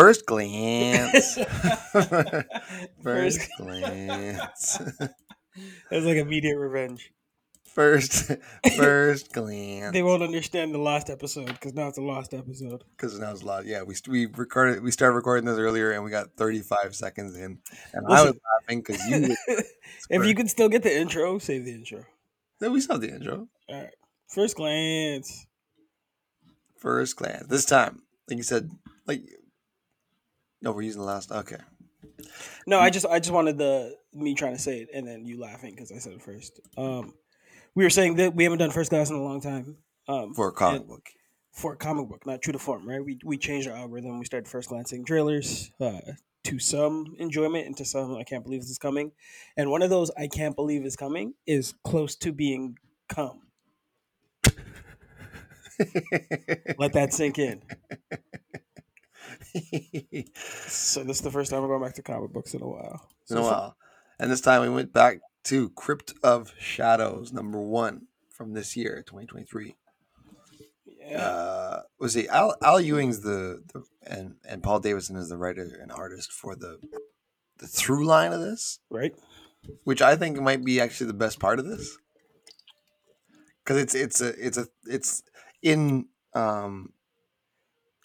First glance. First- First glance. It was like immediate revenge. First, first glance. They won't understand the last episode because now it's a lost episode. Because now it's a lot. Yeah, we we recorded. We started recording this earlier, and we got 35 seconds in, and I was laughing because you. if you can still get the intro, save the intro. Then we saw the intro. All right. First glance. First glance. This time, like you said, like. No, we're using the last. Okay. No, I just I just wanted the me trying to say it and then you laughing because I said it first. Um, we were saying that we haven't done first class in a long time. Um, For a comic book. for a comic book, not true to form, right? We we changed our algorithm. We started first glancing trailers uh, to some enjoyment and to some I can't believe this is coming. And one of those I can't believe is coming is close to being come. Let that sink in. So this is the first time we're going back to comic books in a while. in a while. And this time we went back to Crypt of Shadows, number one from this year, 2023. yeah, Uh, was it Al, Al Ewing's the, the and and Paul Davidson is the writer and artist for the the through line of this, right. which I think might be actually the best part of this, because it's it's a it's a it's in um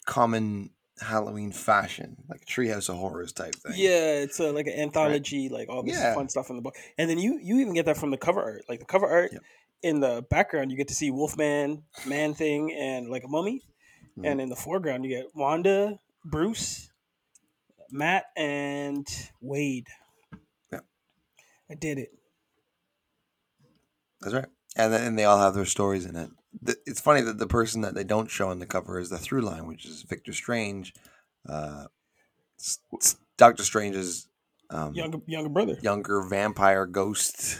common Halloween fashion, like Treehouse of Horrors type thing. Yeah, it's a, like an anthology, like all this Yeah. fun stuff in the book. And then you you even get that from the cover art. Like the cover art Yep. in the background, you get to see Wolfman, Man Thing, and like a mummy. Mhm. And in the foreground, you get Wanda, Bruce, Matt, and Wade. Yeah. I did it. That's right. And then and they all have their stories in it. The- It's funny that the person that they don't show on the cover is the through line, which is Victor Strange. Uh, Doctor Strange's um, Younger younger brother. younger vampire ghost,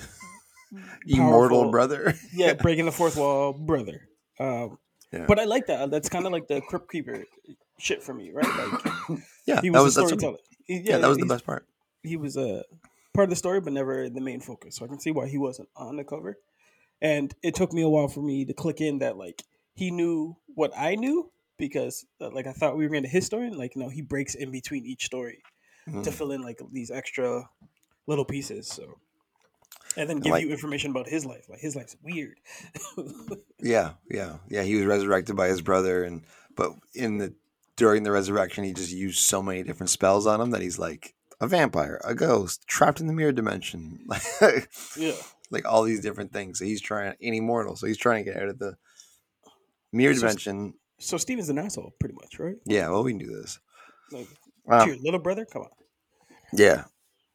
immortal brother. Yeah, breaking the fourth wall, brother. Um, Yeah. But I like that. That's kind of like the Crypt Keeper shit for me, right? Like yeah, he that was, was a storyteller. He- yeah, that was the best part. he was a part of the story, but never the main focus. So I can see why he wasn't on the cover. And it took me a while for me to click in that like he knew what I knew because uh, like I thought we were into his story, and like no, he breaks in between each story to Mhm. fill in like these extra little pieces. So and then give Like- you information about his life. Like his life's weird. Yeah, yeah, yeah. He was resurrected by his brother, and but in the during the resurrection, he just used so many different spells on him that he's like a vampire, a ghost, trapped in the mirror dimension, like yeah. Like all these different things. So he's trying any mortal, so he's trying to get out of the mirror So- dimension. So Steven's an asshole, pretty much, right? Yeah, well, we can do this. Like Um, your little brother, come on. Yeah,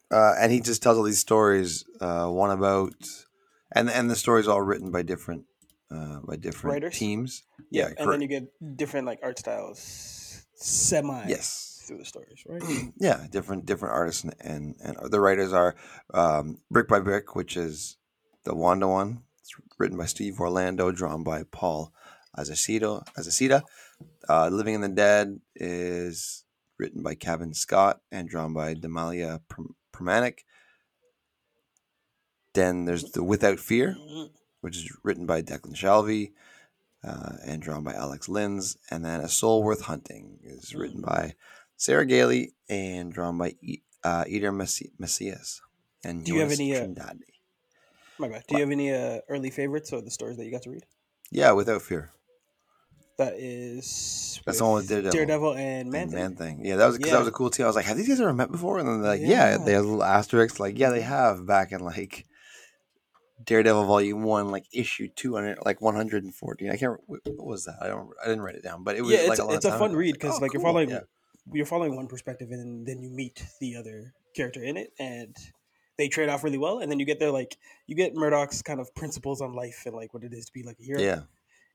uh, and he just tells all these stories. Uh, one about, and and the stories all written by different uh, by different Writers? teams. Yeah, Yeah, and correct. then you get different like art styles, semi. Yes. through the stories, right? yeah, different different artists and and, and the writers are um, Brick by Brick, which is the Wanda one. It's written by Steve Orlando, drawn by Paul Azacito. Azacita. Uh, Living in the Dead is written by Kevin Scott and drawn by Demalia Pramanik. Then there's the Without Fear, which is written by Declan Shalvey uh, and drawn by Alex Lins. And then A Soul Worth Hunting is written by Sarah Gailey and drawn by e- uh, Eder Messi- Messias. And Do you have any, uh, Trindade. My bad. Do you have any uh, early favorites or the stories that you got to read? Yeah, Without Fear. That is That's the one with Daredevil. Daredevil and Man And Thing. Man Thing. Yeah, that was 'cause that Yeah. was a cool team. I was like, have these guys ever met before? And then they're like, yeah, Yeah. they have a little asterisk. Like, yeah, they have back in like Daredevil Volume One, like issue two hundred, like one hundred and fourteen. I can't. What what was that? I don't. I didn't write it down, but it was yeah, like it's a, lot it's a fun ago. Read because oh, like you're following Yeah. you're following one perspective and then you meet the other character in it and they trade off really well and then you get their like you get Murdock's kind of principles on life and like what it is to be like a hero. Yeah,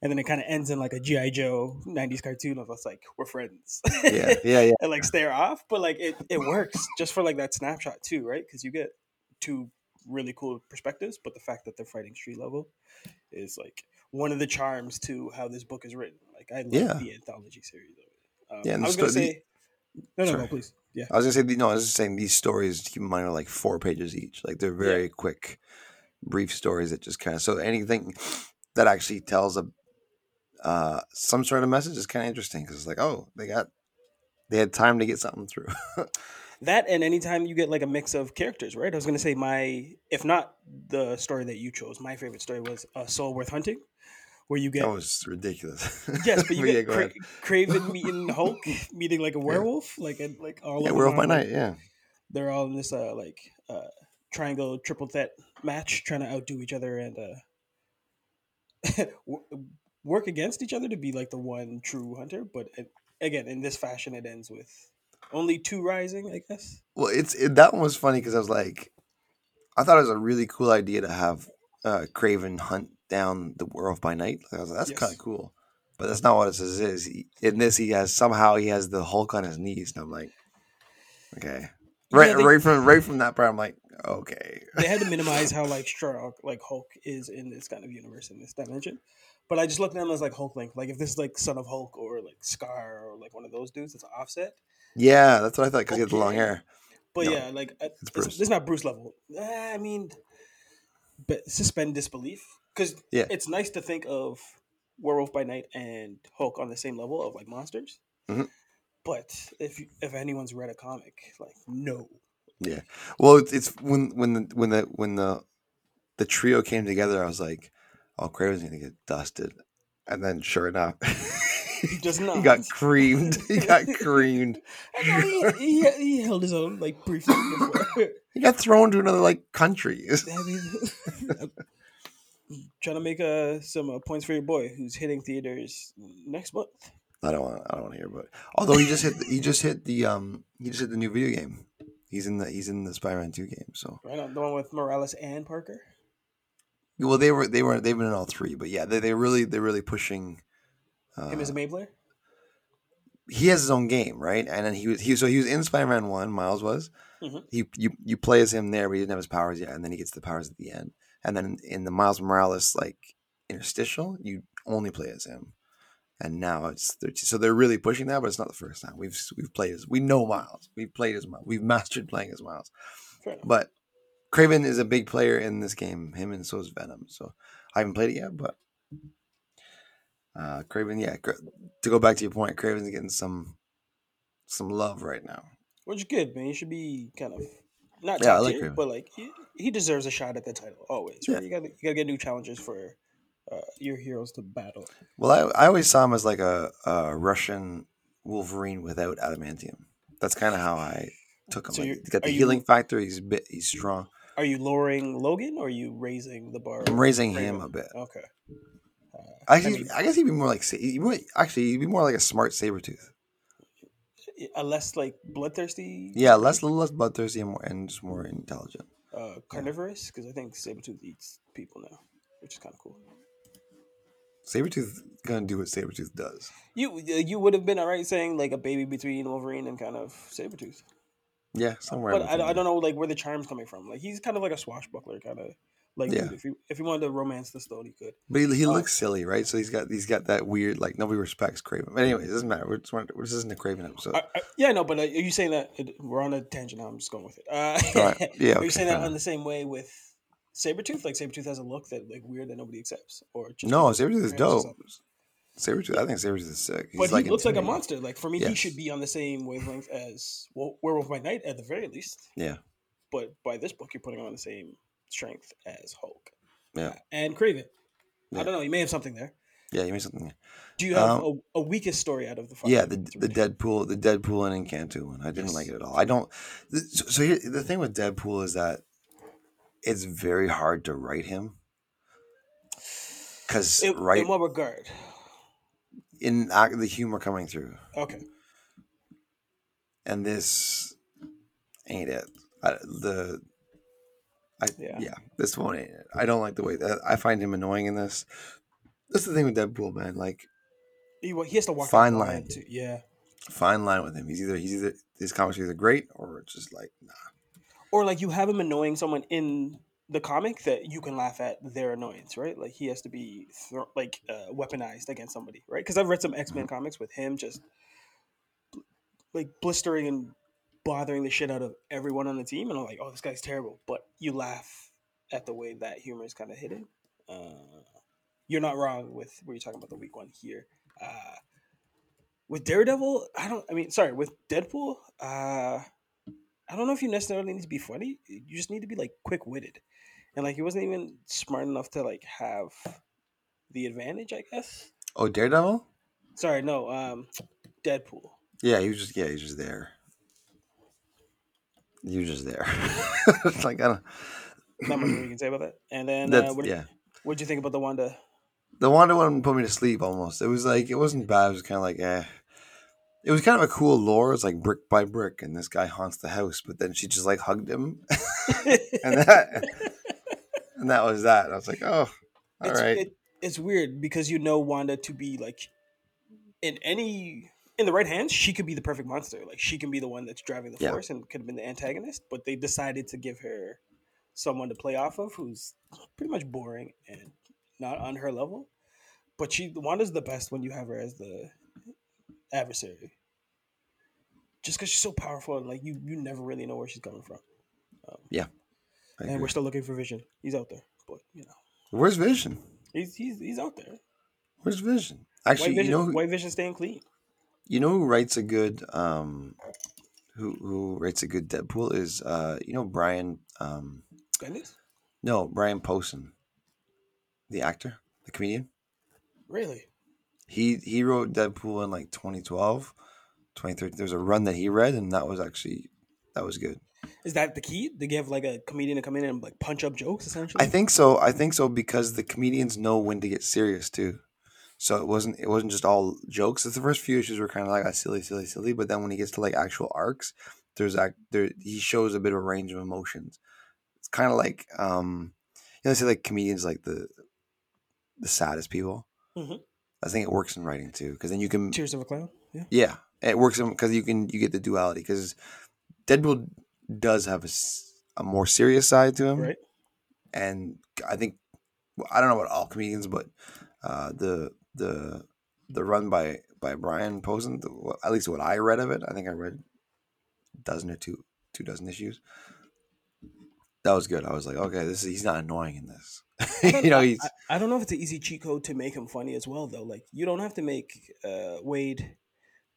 And then it kind of ends in like a GI Joe '90s cartoon of us like we're friends. yeah, yeah, yeah. and like stare off, but like it, it works just for like that snapshot too, right? Because you get two really cool perspectives, but the fact that they're fighting street level is like one of the charms to how this book is written. Like I love Yeah. the anthology series of it. Um, Yeah, I was gonna say, no, no, no, please, yeah, I was gonna say no. I was just saying these stories. Keep in mind are like four pages each. Like they're very quick, brief stories that just kind of. So anything that actually tells a uh, some sort of message is kind of interesting because it's like, oh, they got they had time to get something through. That and anytime you get like a mix of characters, right? I was gonna say my, if not the story that you chose, my favorite story was uh, Soul Worth Hunting, where you get that was ridiculous. yes, but you yeah, get go Cra- Kraven meeting Hulk, meeting like a werewolf, like and like all Yeah, of we're them by like, night. Yeah, They're all in this uh like uh triangle triple threat match, trying to outdo each other and uh work against each other to be like the one true hunter. But it, again, in this fashion, it ends with only two rising, I guess. well, it's it, that one was funny because I was like, I thought it was a really cool idea to have uh, Kraven hunt down the werewolf by night. I was like, that's Yes. kind of cool, but that's not what it says. Is he, in this he has somehow he has the Hulk on his knees, and I'm like, okay, right, Yeah, they- right from right from that part, I'm like, okay, they had to minimize how like strong like Hulk is in this kind of universe in this dimension. But I just look at him as like Hulkling. Like if this is like Son of Hulk or like Skaar or like one of those dudes, it's an offset. yeah, that's what I thought because he had the long hair. But No, yeah, like uh, it's it's, Bruce. it's not Bruce level. Eh, I mean, suspend disbelief because Yeah. it's nice to think of Werewolf by Night and Hulk on the same level of like monsters. Mhm. But if you, if anyone's read a comic, like no, Yeah. Well, it's, it's when when the when the when the the trio came together, I was like, "Oh, Kraven's gonna get dusted," and then sure enough, he does not. he got creamed. He got creamed. He, he, he held his own like briefly before. He got thrown to another like country. I mean, trying to make uh, some uh, points for your boy who's hitting theaters next month. I don't want. I don't want to hear about. It. Although he just hit. He just hit the um. He just hit the new video game. He's in the. He's in the Spider-Man Two game. So Right on the one with Morales and Parker. well, they were. They were. They've been in all three. But yeah, they they really they're really pushing. Uh, Him as a main player. he has his own game, right? And then he was he so he was in Spider Man One. Miles was. Mhm. He you you play as him there, but he didn't have his powers yet, and then he gets the powers at the end. And then in, the Miles Morales like interstitial, you only play as him. And now it's they're, so they're really pushing that, but it's not the first time we've we've played as we know Miles, we've played as Miles, we've mastered playing as Miles. Fair. But Kraven is a big player in this game. Him and so is Venom. So I haven't played it yet, but uh, Kraven, yeah. To go back to your point, Kraven's getting some some love right now. Which is good, man. He should be kind of not Yeah, I like tier, but like he, he deserves a shot at the title always. Right? Yeah. You got to you got to get new challenges for uh, your heroes to battle. Well, I, I always saw him as like a, a Russian Wolverine without adamantium. That's kind of how I took him. So Like, he's got the are you- healing factor. He's bit. He's strong. Are you lowering Logan or are you raising the bar? I'm raising him a bit. Okay. Uh, Actually, mean- I, guess he'd be more like sa- he might, actually he'd be more like a smart saber tooth. a less like bloodthirsty. Yeah, less little less bloodthirsty and more and just more intelligent. uh, carnivorous because I think Sabretooth eats people now, which is kind of cool. Sabretooth gonna do what Sabretooth does. You you would have been alright saying like a baby between Wolverine and kind of Sabretooth. Yeah, somewhere. But I, I don't know like where the charm's coming from. Like he's kind of like a swashbuckler kind of like Yeah. dude, if he if he wanted to romance the stone, he could. But he, he Uh, looks silly, right? So he's got he's got that weird like nobody respects Kraven. But anyways, it doesn't matter. We're just, this isn't a Kraven episode. I, I, yeah, no, but uh, are you saying that it, we're on a tangent now? I'm just going with it. Uh, Alright, yeah, are okay, you saying that on the same way with Sabretooth? Like Sabretooth has a look that like weird that nobody accepts, or just no, because Sabretooth is dope. Sabretooth, I think Sabretooth is sick. He's But like he looks like a monster. Like for me, he should be on the same wavelength as well, Werewolf by Night at the very least. Yeah. But by this book, you're putting him on the same strength as Hulk. Yeah. Uh, and Kraven. Yeah. I don't know. You may have something there. Yeah, you mean something. Do you have Um, a, a weakest story out of the five? Yeah, the the? Deadpool, the Deadpool and Encanto one. I didn't Yes. like it at all. I don't. So, so here, the thing with Deadpool is that it's very hard to write him because right in what regard? in act- the humor coming through, Okay. and this ain't it. I, the I Yeah. yeah. this one ain't it. I don't like the way that I find him annoying in this. That's the thing with Deadpool, man. Like He, wa- he has to walk Fine line. Too. Yeah. fine line with him. He's either he's either his comics are either great or just like nah. Or like you have him annoying someone in the comic that you can laugh at their annoyance, right? Like he has to be thro- like uh, weaponized against somebody, right? Because I've read some X Mm-hmm. Men comics with him just like blistering and bothering the shit out of everyone on the team, and I'm like, oh, this guy's terrible. But you laugh at the way that humor is kind of hidden. Uh, you're not wrong with where you're talking about the weak one here. Uh, with Daredevil, I don't. I mean, sorry, with Deadpool, uh, I don't know if you necessarily need to be funny. You just need to be like quick witted, and like he wasn't even smart enough to like have the advantage. I guess. Oh, Daredevil. Sorry, no. Um, Deadpool. Yeah, he was just yeah, he was just there. Was just there. it's like I don't. Not much you can say about that. And then, uh, what, yeah. what'd you think about the Wanda? The Wanda one put me to sleep almost. It was like it wasn't bad. It was kind of like eh. It was kind of a cool lore. It's like brick by brick, and this guy haunts the house. But then she just like hugged him, and that and that was that. And I was like, oh, all it's, right. it, it's weird because you know Wanda to be like in any in the right hands, she could be the perfect monster. Like she can be the one that's driving the Yeah. force and could have been the antagonist. But they decided to give her someone to play off of who's pretty much boring and not on her level. But she Wanda's the best when you have her as the adversary. Just because she's so powerful, and like you, you never really know where she's coming from. Um, I and agree. we're still looking for Vision. He's out there, but you know, Where's Vision? he's he's he's out there. Where's Vision? White Actually, Vision, you know, who, White Vision staying clean. You know who writes a good um, who who writes a good Deadpool is uh, you know Brian um, Bendis? no Brian Posehn, the actor, the comedian. Really? He he wrote Deadpool in like 2012, 2013. There's a run that he read, and that was actually that was good. Is that the key? They give like a comedian to come in and like punch up jokes essentially. I think so. I think so because the comedians know when to get serious too. So it wasn't it wasn't just all jokes. The first few issues were kind of like a silly, silly, silly. But then when he gets to like actual arcs, there's act there he shows a bit of a range of emotions. It's kind of like um, you know, say like comedians like the the saddest people. Mhm. I think it works in writing too because then you can Tears of a Clown. Yeah. yeah, it works because you can you get the duality because Deadpool does have a, a more serious side to him, Right. and I think I don't know about all comedians, but uh, the the the run by by Brian Posehn, the, at least what I read of it, I think I read a dozen or two two dozen issues. That was good. I was like, okay, this is, he's not annoying in this. I don't- you know, he's I, I don't know if it's an easy cheat code to make him funny as well, though. Like, you don't have to make uh, Wade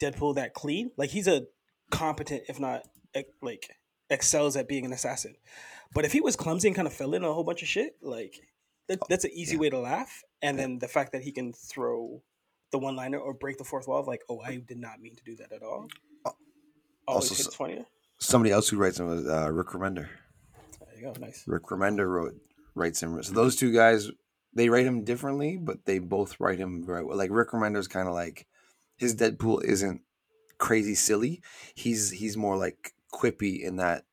Deadpool that clean. Like, he's a competent, if not like excels at being an assassin. But if he was clumsy and kind of fell in a whole bunch of shit, like that, that's an easy yeah. way to laugh. And Yeah. then the fact that he can throw the one liner or break the fourth wall of like, oh, I did not mean to do that at all. Al- Always also hits so- funnier. somebody else who writes him was uh, Rick Remender. There you go. Nice. Rick Remender wrote writes him. So those two guys, they write him differently, but they both write him very well. Like Rick Remender's kind of like his Deadpool isn't crazy silly. He's he's more like quippy in that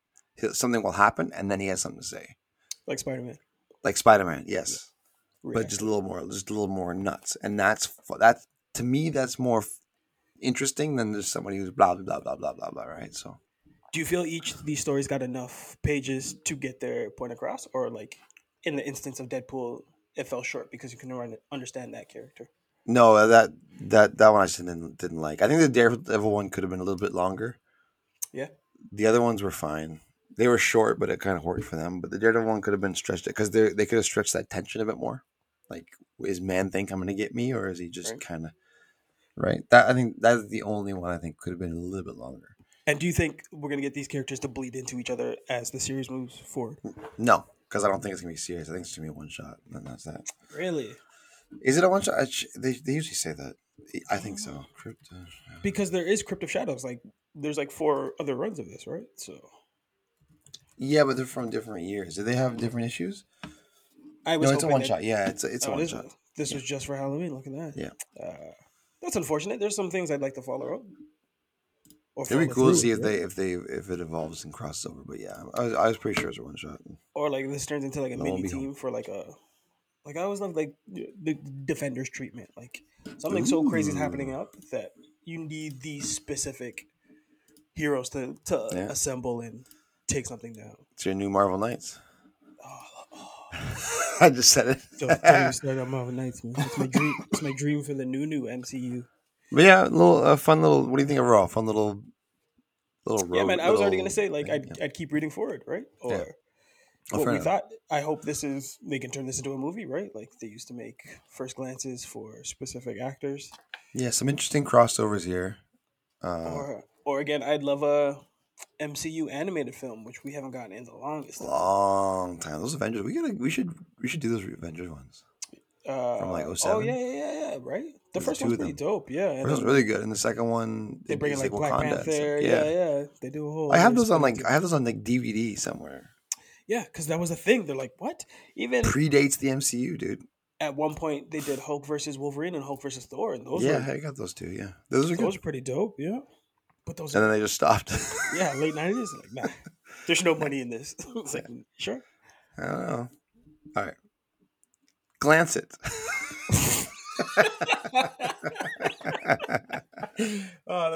something will happen and then he has something to say. Like Spider Man. Like Spider Man, yes, but just a little more, just a little more nuts. And that's that's to me that's more interesting than just somebody who's blah blah blah blah blah blah blah. Right? So do you feel each of these stories got enough pages to get their point across or like in the instance of deadpool it fell short because you couldn't understand that character no, uh, that that that one I just didn't didn't like. I think the Daredevil one could have been a little bit longer. Yeah. The other ones were fine. They were short, but it kind of worked for them. But the Daredevil one could have been stretched because they they could have stretched that tension a bit more. Like, is man thing coming to get me, or is he just Right. kind of right? That I think that's the only one I think could have been a little bit longer. and do you think we're going to get these characters to bleed into each other as the series moves forward No, because I don't think it's gonna be serious. I think it's gonna be a one shot, and that's that. really Is it a one shot? They they usually say that. I think so. Crypto. because there is crypt of shadows like there's like four other runs of this right so Yeah, but they're from different years. Do they have different issues? I was No, it's a one that- shot. Yeah, it's a, it's a Oh, one this, shot. this was just for halloween look at that Yeah. uh, that's unfortunate there's some things i'd like to follow up It'd be cool to see if right? they if they if it evolves and crosses over. But yeah, I was, I was pretty sure it's a one shot. or like this turns into like a and mini team for like a like I always love like the defenders treatment. Like something so crazy is happening up that you need these specific heroes to to Yeah. assemble and take something down. It's your new Marvel Knights. Oh, I just said it. don't, don't start on Marvel Knights, man. It's my dream. It's my dream for the new new MCU. But yeah, a little uh, fun little. What do you think of Raw? Fun little, little. yeah, man. I was already gonna say like I'd, yeah. I'd keep reading forward, right? Or Oh, what we thought. I hope this is they can turn this into a movie, right? Like they used to make first glances for specific actors. Yeah, some interesting crossovers here. Uh, or or again, I'd love a MCU animated film, which we haven't gotten in the longest. time. long time. Those Avengers. We gotta. We should. We should do those Avengers ones. Uh, From, like, Oh 07? yeah, yeah, yeah, yeah, right. The There's first one's pretty dope. Yeah, and First one's really good, and the second one they bring in is like Black Wakanda. Panther. Yeah. yeah, They do a whole. I have those on like I have those on like DVD somewhere. Yeah, because that was the thing. They're like, what? Even Predates the MCU, dude. at one point, they did Hulk versus Wolverine and Hulk versus Thor, and those yeah, were I got those two. Yeah, those are good. those are pretty dope. Yeah, but those and are then they just stopped. yeah late nineties. Like, nah, there's no money in this. it's like sure. I don't know. All right, glance it. oh, that's